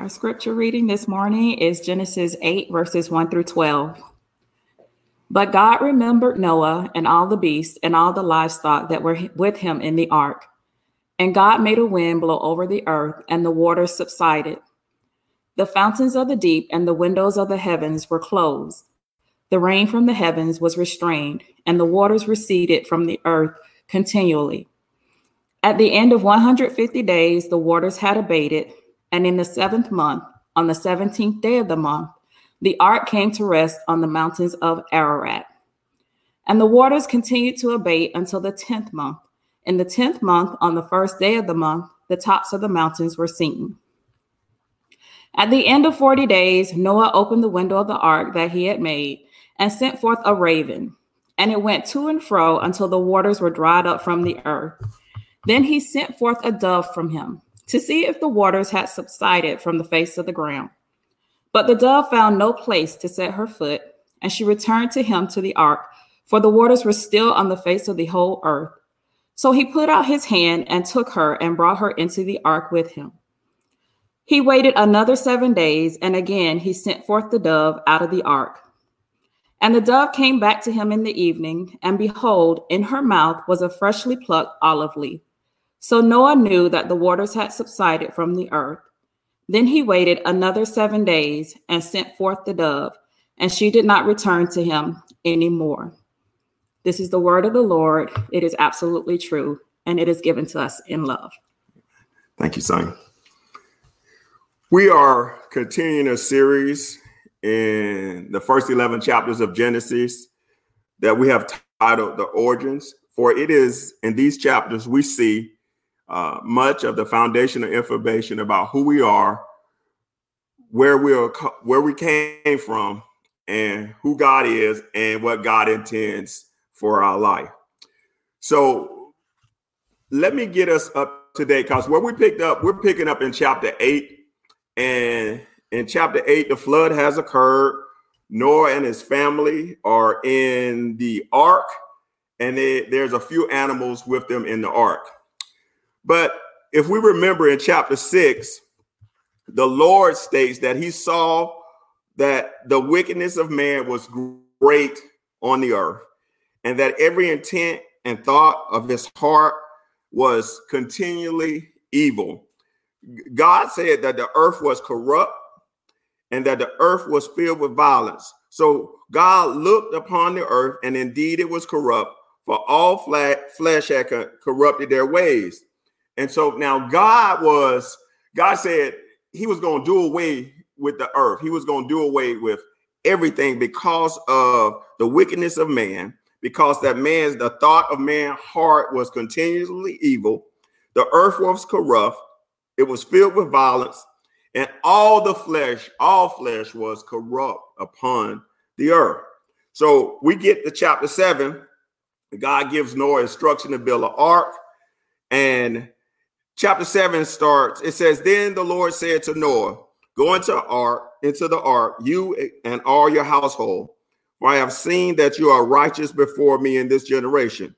Our scripture reading this morning is Genesis 8, verses 1 through 12. But God remembered Noah and all the beasts and all the livestock that were with him in the ark. And God made a wind blow over the earth, and the waters subsided. The fountains of the deep and the windows of the heavens were closed. The rain from the heavens was restrained, and the waters receded from the earth continually. At the end of 150 days, the waters had abated, and in the seventh month, on the 17th day of the month, the ark came to rest on the mountains of Ararat. And the waters continued to abate until the 10th month. In the 10th month, on the first day of the month, the tops of the mountains were seen. At the end of 40 days, Noah opened the window of the ark that he had made and sent forth a raven, and it went to and fro until the waters were dried up from the earth. Then he sent forth a dove from him to see if the waters had subsided from the face of the ground. But the dove found no place to set her foot, and she returned to him to the ark, for the waters were still on the face of the whole earth. So he put out his hand and took her and brought her into the ark with him. He waited another seven days, and again he sent forth the dove out of the ark. And the dove came back to him in the evening, and behold, in her mouth was a freshly plucked olive leaf. So Noah knew that the waters had subsided from the earth. Then he waited another seven days and sent forth the dove, and she did not return to him any more. This is the word of the Lord. It is absolutely true, and it is given to us in love. Thank you, son. We are continuing a series in the first 11 chapters of Genesis that we have titled The Origins. For it is in these chapters we see uh, much of the foundational information about who we are, where we are, where we came from, and who God is, and what God intends for our life. So, let me get us up to date because where we picked up, we're picking up in chapter eight, and in chapter eight, the flood has occurred. Noah and his family are in the ark, and they, there's a few animals with them in the ark. But if we remember in chapter six, the Lord states that he saw that the wickedness of man was great on the earth, and that every intent and thought of his heart was continually evil. God said that the earth was corrupt and that the earth was filled with violence. So God looked upon the earth, and indeed it was corrupt, for all flesh had corrupted their ways. And so now God was, God said he was going to do away with the earth. He was going to do away with everything because of the wickedness of man, because that man's, the thought of man's heart was continually evil. The earth was corrupt. It was filled with violence and all the flesh, all flesh was corrupt upon the earth. So we get to chapter seven. God gives Noah instruction to build an ark. And chapter 7 starts, it says, Then the Lord said to Noah, Go into the ark, into the ark, you and all your household, for I have seen that you are righteous before me in this generation.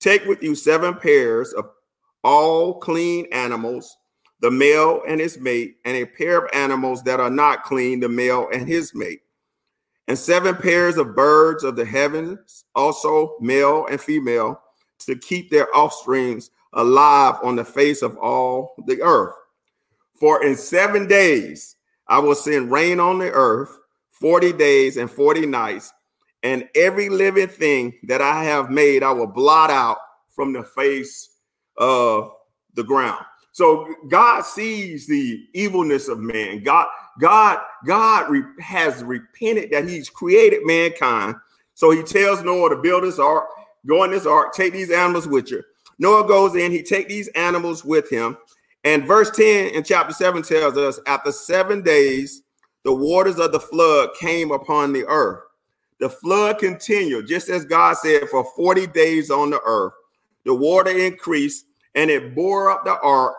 Take with you seven pairs of all clean animals, the male and his mate, and a pair of animals that are not clean, the male and his mate. And seven pairs of birds of the heavens, also male and female, to keep their offsprings alive on the face of all the earth. For in seven days I will send rain on the earth, 40 days and 40 nights, and every living thing that I have made I will blot out from the face of the ground. So God sees the evilness of man. God, God, God re- has repented that He's created mankind. So He tells Noah to build this ark, go in this ark, take these animals with you. Noah goes in, he take these animals with him. And verse 10 in chapter 7 tells us after seven days, the waters of the flood came upon the earth. The flood continued, just as God said, for 40 days on the earth. The water increased and it bore up the ark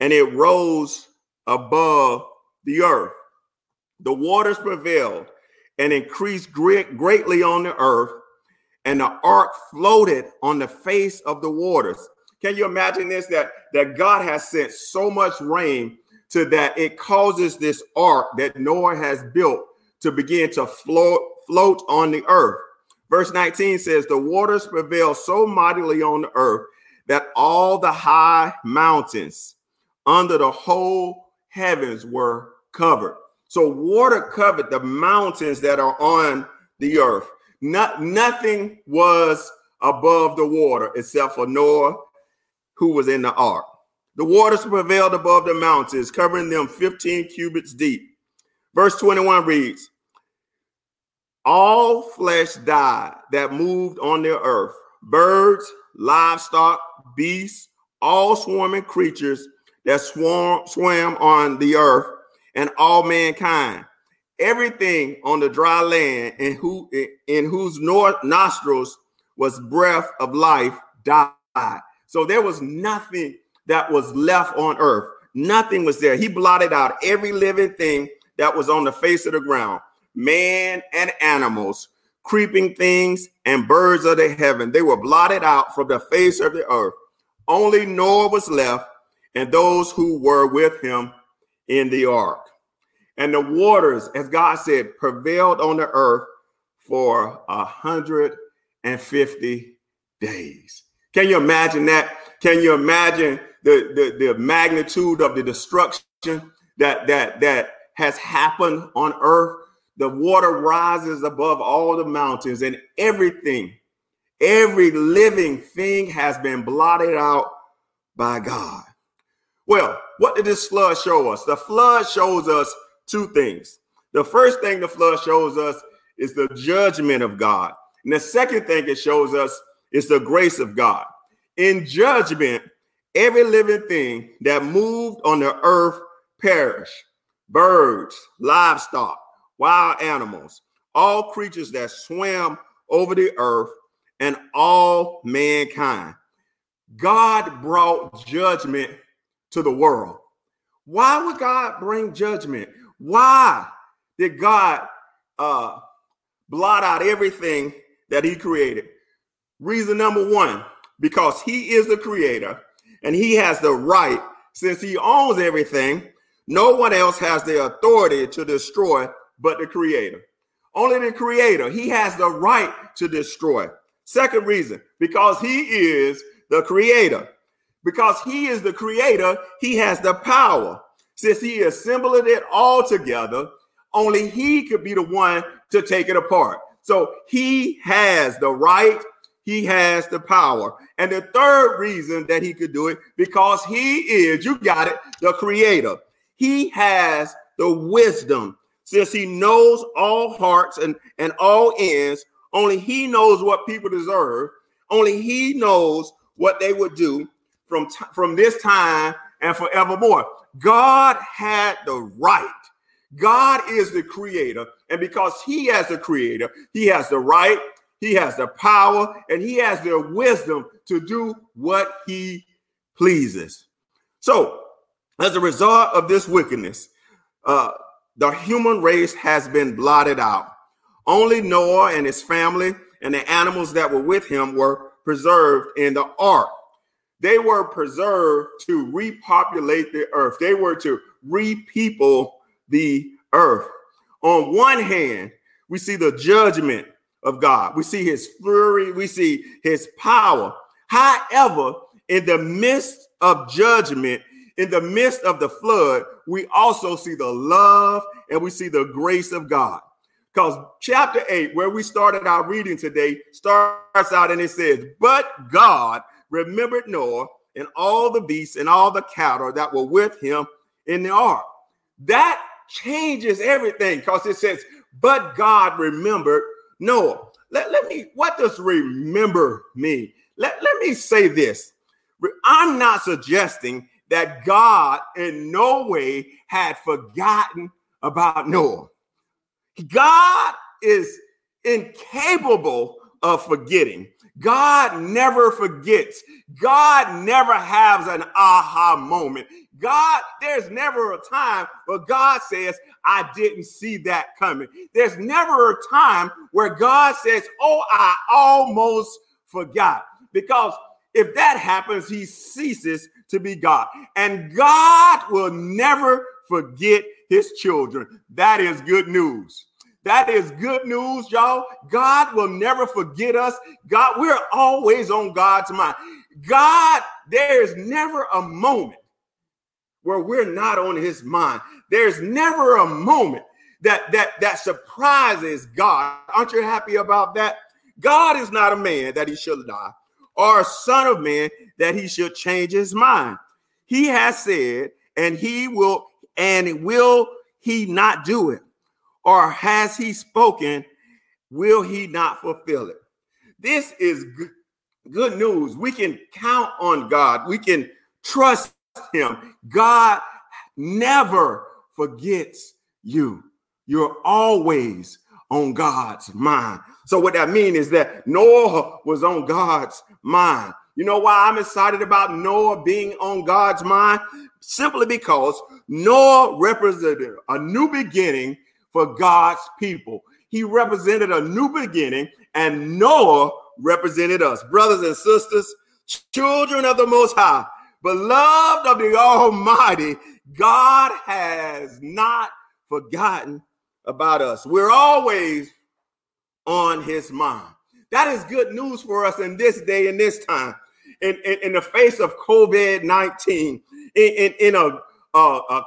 and it rose above the earth. The waters prevailed and increased great, greatly on the earth, and the ark floated on the face of the waters. Can you imagine this? That, that God has sent so much rain to that it causes this ark that Noah has built to begin to float, float on the earth. Verse 19 says, The waters prevail so mightily on the earth that all the high mountains under the whole heavens were covered. So water covered the mountains that are on the earth. Not, nothing was above the water except for Noah, who was in the ark. The waters prevailed above the mountains, covering them 15 cubits deep. Verse 21 reads, All flesh died that moved on the earth, birds, livestock, beasts, all swarming creatures that swarm, swam on the earth, and all mankind. Everything on the dry land in, who, in whose north nostrils was breath of life died. So there was nothing that was left on earth. Nothing was there. He blotted out every living thing that was on the face of the ground man and animals, creeping things, and birds of the heaven. They were blotted out from the face of the earth. Only Noah was left and those who were with him in the ark. And the waters, as God said, prevailed on the earth for a hundred and fifty days. Can you imagine that? Can you imagine the, the, the magnitude of the destruction that that that has happened on earth? The water rises above all the mountains, and everything, every living thing has been blotted out by God. Well, what did this flood show us? The flood shows us two things. The first thing the flood shows us is the judgment of God. And the second thing it shows us is the grace of God. In judgment, every living thing that moved on the earth perished birds, livestock, wild animals, all creatures that swam over the earth, and all mankind. God brought judgment to the world. Why would God bring judgment? Why did God uh, blot out everything that He created? Reason number one, because He is the creator and He has the right, since He owns everything, no one else has the authority to destroy but the creator. Only the creator, He has the right to destroy. Second reason, because He is the creator. Because he is the creator, he has the power. Since he assembled it all together, only he could be the one to take it apart. So he has the right, he has the power. And the third reason that he could do it, because he is, you got it, the creator. He has the wisdom. Since he knows all hearts and, and all ends, only he knows what people deserve. Only he knows what they would do from, t- from this time and forevermore. God had the right. God is the creator. And because he has the creator, he has the right, he has the power, and he has the wisdom to do what he pleases. So, as a result of this wickedness, uh, the human race has been blotted out. Only Noah and his family and the animals that were with him were preserved in the ark. They were preserved to repopulate the earth. They were to repeople the earth. On one hand, we see the judgment of God. We see his fury, we see his power. However, in the midst of judgment, in the midst of the flood, we also see the love and we see the grace of God. Because chapter 8, where we started our reading today, starts out and it says, But God remembered Noah and all the beasts and all the cattle that were with him in the ark. That changes everything because it says, but God remembered Noah. Let, let me, what does remember mean? Let, let me say this. I'm not suggesting that God in no way had forgotten about Noah. God is incapable of forgetting. God never forgets. God never has an aha moment. God, there's never a time where God says, I didn't see that coming. There's never a time where God says, Oh, I almost forgot. Because if that happens, he ceases to be God. And God will never forget his children. That is good news. That is good news, y'all. God will never forget us. God, we're always on God's mind. God, there is never a moment where we're not on his mind. There's never a moment that that that surprises God. Aren't you happy about that? God is not a man that he should die, or a son of man that he should change his mind. He has said, and he will, and will he not do it? Or has he spoken? Will he not fulfill it? This is good, news. We can count on God. We can trust him. God never forgets you. You're always on God's mind. So what that means is that Noah was on God's mind. You know why I'm excited about Noah being on God's mind? Simply because Noah represented a new beginning for God's people. He represented a new beginning, and Noah represented us. Brothers and sisters, children of the Most High, beloved of the Almighty, God has not forgotten about us. We're always on his mind. That is good news for us in this day and this time. In, in, in the face of COVID 19, in, in, in a, a, a,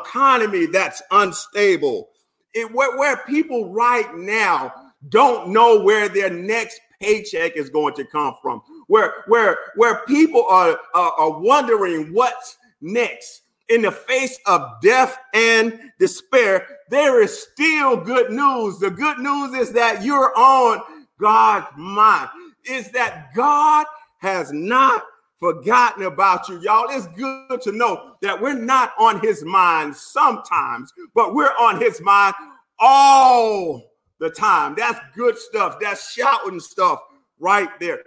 economy that's unstable, it, where, where people right now don't know where their next paycheck is going to come from, where where where people are, are, are wondering what's next in the face of death and despair, there is still good news. The good news is that you're on God's mind. Is that God has not forgotten about you. Y'all, it's good to know that we're not on his mind sometimes, but we're on his mind all the time. That's good stuff. That's shouting stuff right there.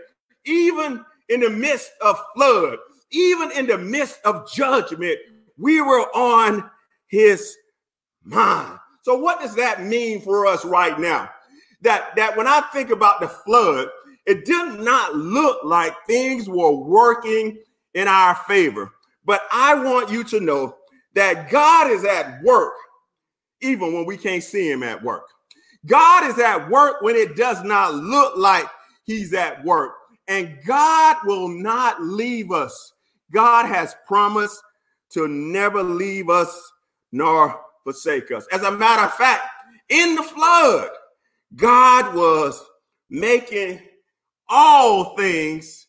Even in the midst of flood, even in the midst of judgment, we were on his mind. So what does that mean for us right now? That that when I think about the flood, it did not look like things were working in our favor. But I want you to know that God is at work even when we can't see him at work. God is at work when it does not look like he's at work. And God will not leave us. God has promised to never leave us nor forsake us. As a matter of fact, in the flood, God was making all things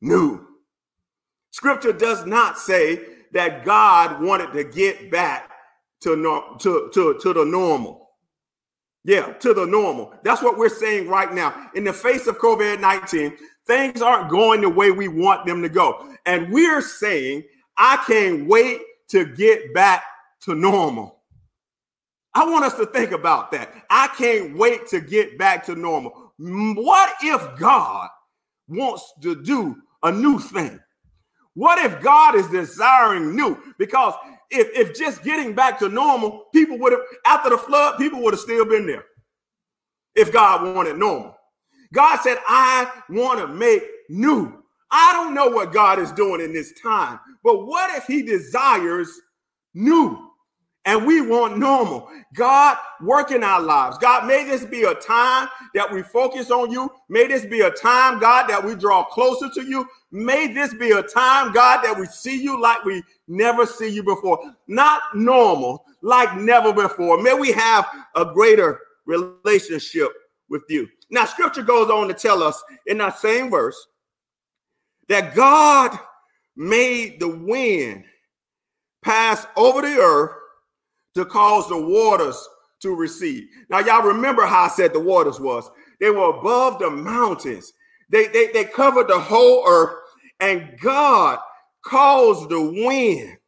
new. Scripture does not say that God wanted to get back to, to, to, to the normal. Yeah, to the normal. That's what we're saying right now. In the face of COVID 19, things aren't going the way we want them to go. And we're saying, I can't wait to get back to normal. I want us to think about that. I can't wait to get back to normal. What if God wants to do a new thing? What if God is desiring new? Because if, if just getting back to normal, people would have, after the flood, people would have still been there if God wanted normal. God said, I want to make new. I don't know what God is doing in this time, but what if He desires new? And we want normal. God, work in our lives. God, may this be a time that we focus on you. May this be a time, God, that we draw closer to you. May this be a time, God, that we see you like we never see you before. Not normal, like never before. May we have a greater relationship with you. Now, scripture goes on to tell us in that same verse that God made the wind pass over the earth to cause the waters to recede. Now, y'all remember how I said the waters was. They were above the mountains. They, they, they covered the whole earth And God caused the wind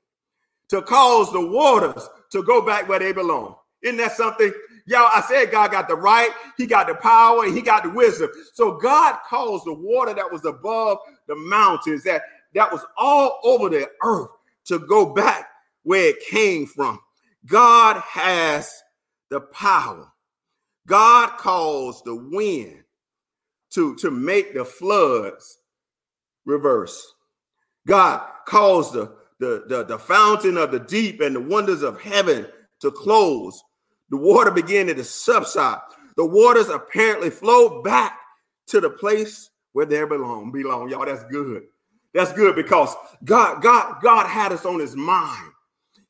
to cause the waters to go back where they belong. Isn't that something? Y'all, I said God got the right, He got the power, He got the wisdom. So God caused the water that was above the mountains, that, that was all over the earth, to go back where it came from. God has the power. God caused the wind to, to make the floods reverse. God caused the, the, the, the fountain of the deep and the wonders of heaven to close. The water began to subside. The waters apparently flowed back to the place where they belong. Belong, y'all. That's good. That's good because God, God, God had us on his mind.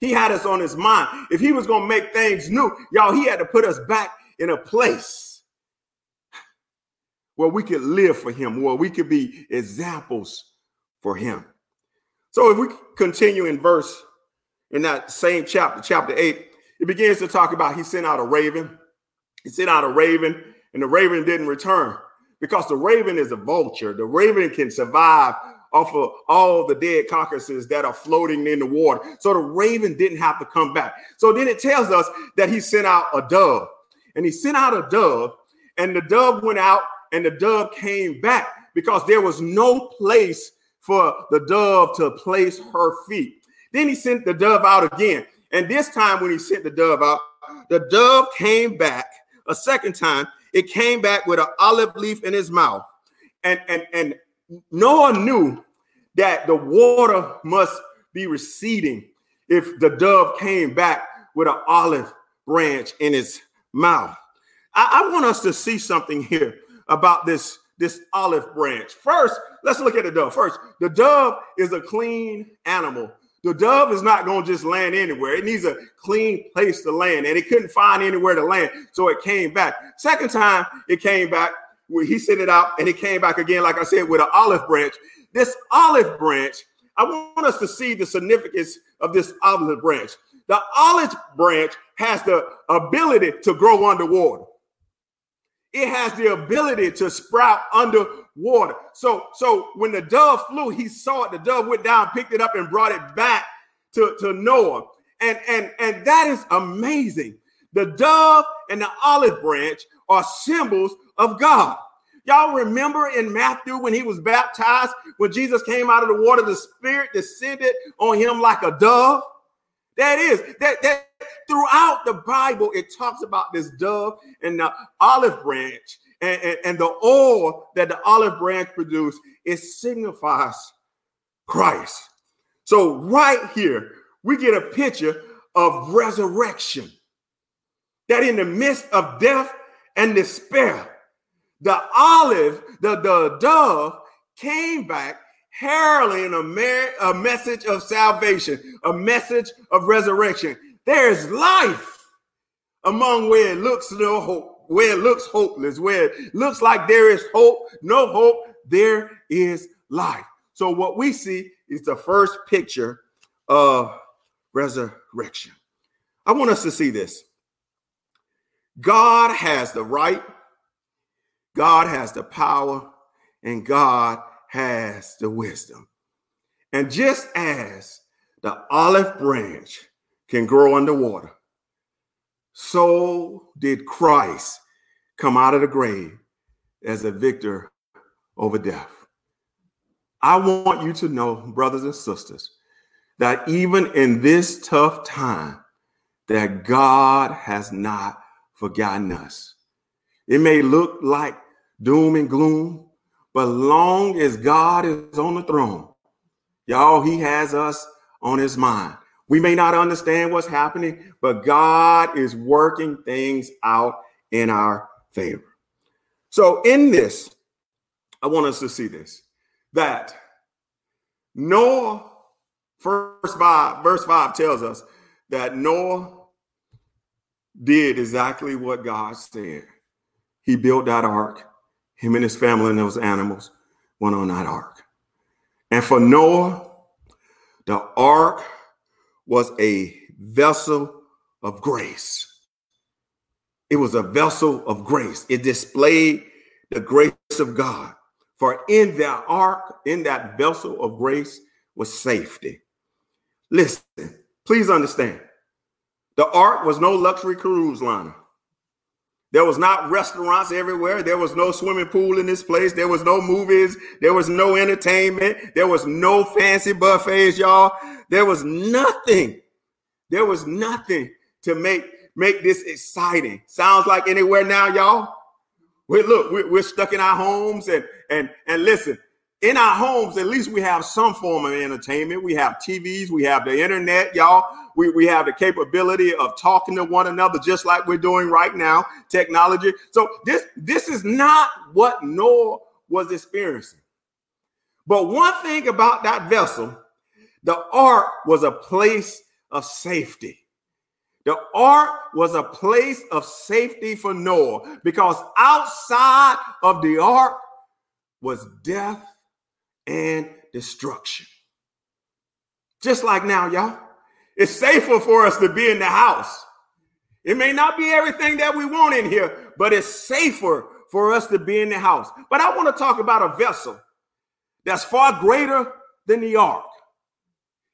He had us on his mind. If he was going to make things new, y'all, he had to put us back in a place where we could live for him, where we could be examples for him. So if we continue in verse in that same chapter, chapter 8, it begins to talk about he sent out a raven. He sent out a raven, and the raven didn't return because the raven is a vulture. The raven can survive off of all the dead carcasses that are floating in the water. So the raven didn't have to come back. So then it tells us that he sent out a dove, and he sent out a dove, and the dove went out, and the dove came back because there was no place for the dove to place her feet. Then he sent the dove out again. And this time, when he sent the dove out, the dove came back a second time. It came back with an olive leaf in his mouth. And, and, and Noah knew that the water must be receding if the dove came back with an olive branch in its mouth. I, I want us to see something here about this this olive branch. First, let's look at the dove. First, the dove is a clean animal. The dove is not going to just land anywhere. It needs a clean place to land, and it couldn't find anywhere to land, so it came back. Second time it came back, where he sent it out, and it came back again, like I said, with an olive branch. This olive branch, I want us to see the significance of this olive branch. The olive branch has the ability to grow underwater it has the ability to sprout underwater. So, so when the dove flew, he saw it. The dove went down, picked it up, and brought it back to, to Noah. And, and, and that is amazing. The dove and the olive branch are symbols of God. Y'all remember in Matthew when he was baptized, when Jesus came out of the water, the Spirit descended on him like a dove? That is, that, that throughout the Bible, it talks about this dove and the olive branch and, and, and the oil that the olive branch produced. It signifies Christ. So, right here, we get a picture of resurrection. That in the midst of death and despair, the olive, the, the dove came back heralding a, mer- a message of salvation, a message of resurrection. There's life among where it looks no hope, where it looks hopeless, where it looks like there is hope, no hope, there is life. So what we see is the first picture of resurrection. I want us to see this. God has the right, God has the power, and God has the wisdom. And just as the olive branch can grow underwater, so did Christ come out of the grave as a victor over death. I want you to know, brothers and sisters, that even in this tough time, that God has not forgotten us. It may look like doom and gloom, but long as God is on the throne, y'all, he has us on his mind. We may not understand what's happening, but God is working things out in our favor. So, in this, I want us to see this that Noah, first five, verse five tells us that Noah did exactly what God said. He built that ark him and his family and those animals went on that ark. And for Noah, the ark was a vessel of grace. It was a vessel of grace. It displayed the grace of God For in that ark, in that vessel of grace, was safety. Listen, please understand. The ark was no luxury cruise liner. There was not restaurants everywhere. There was no swimming pool in this place. There was no movies. There was no entertainment. There was no fancy buffets, y'all. There was nothing. There was nothing to make make this exciting. Sounds like anywhere now, y'all. We look, we're stuck in our homes and and and listen, in our homes, at least we have some form of entertainment. We have TVs, we have the internet, y'all. We, we have the capability of talking to one another just like we're doing right now, technology. So this this is not what Noah was experiencing. But one thing about that vessel, the ark was a place of safety. The ark was a place of safety for Noah because outside of the ark was death and destruction. Just like now, y'all. It's safer for us to be in the house. It may not be everything that we want in here, but it's safer for us to be in the house. But I want to talk about a vessel that's far greater than the ark.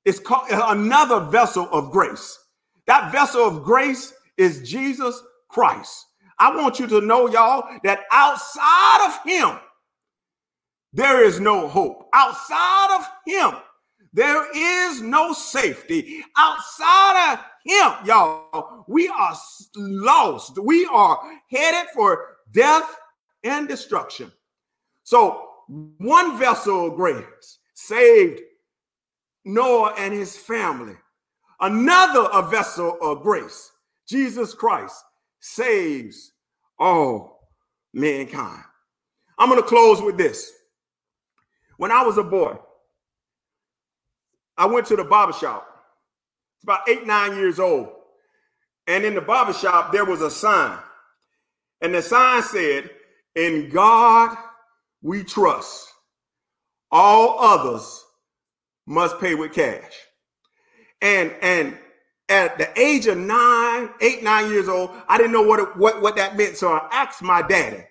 It's called another vessel of grace. That vessel of grace is Jesus Christ. I want you to know, y'all, that outside of him, there is no hope. Outside of him, there is no safety. Outside of him, y'all, we are lost. We are headed for death and destruction. So, one vessel of grace saved Noah and his family. Another a vessel of grace, Jesus Christ, saves all mankind. I'm going to close with this. When I was a boy, I went to the barber shop. It's about eight, nine years old. And in the barber shop, there was a sign. And the sign said, In God we trust. All others must pay with cash. And and at the age of nine, eight, nine years old, I didn't know what it, what what that meant. So I asked my daddy.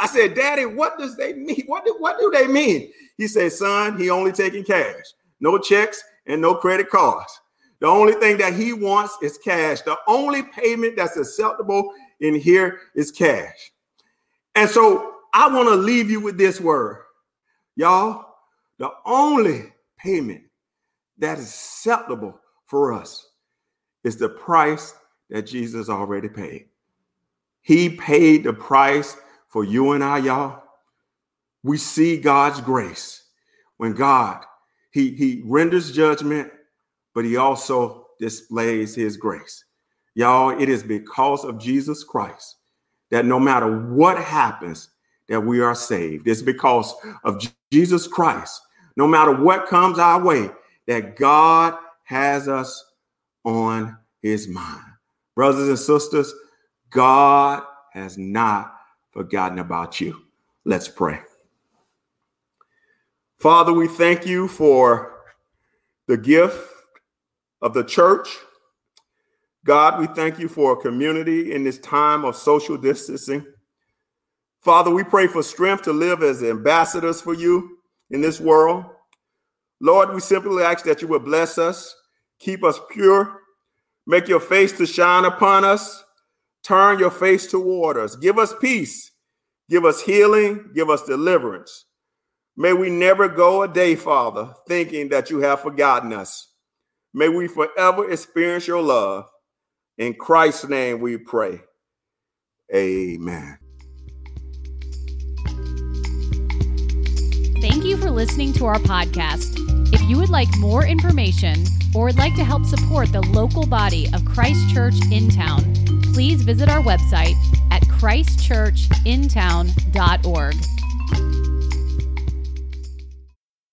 I said, "Daddy, what does they mean? What do, what do they mean?" He said, "Son, he only taking cash, no checks and no credit cards. The only thing that he wants is cash. The only payment that's acceptable in here is cash." And so I want to leave you with this word, y'all. The only payment that is acceptable for us is the price that Jesus already paid. He paid the price for you and I, y'all. We see God's grace when God he he renders judgment, but he also displays his grace. Y'all, it is because of Jesus Christ that no matter what happens, that we are saved. It's because of Jesus Christ. No matter what comes our way, that God has us on his mind. Brothers and sisters, God has not forgotten about you. Let's pray. Father, we thank you for the gift of the church. God, we thank you for a community in this time of social distancing. Father, we pray for strength to live as ambassadors for you in this world. Lord, we simply ask that you would bless us, keep us pure, make your face to shine upon us, turn your face toward us, give us peace, give us healing, give us deliverance. May we never go a day, Father, thinking that you have forgotten us. May we forever experience your love. In Christ's name we pray. Amen. Thank you for listening to our podcast. If you would like more information or would like to help support the local body of Christ Church in town, please visit our website at christchurchintown.org.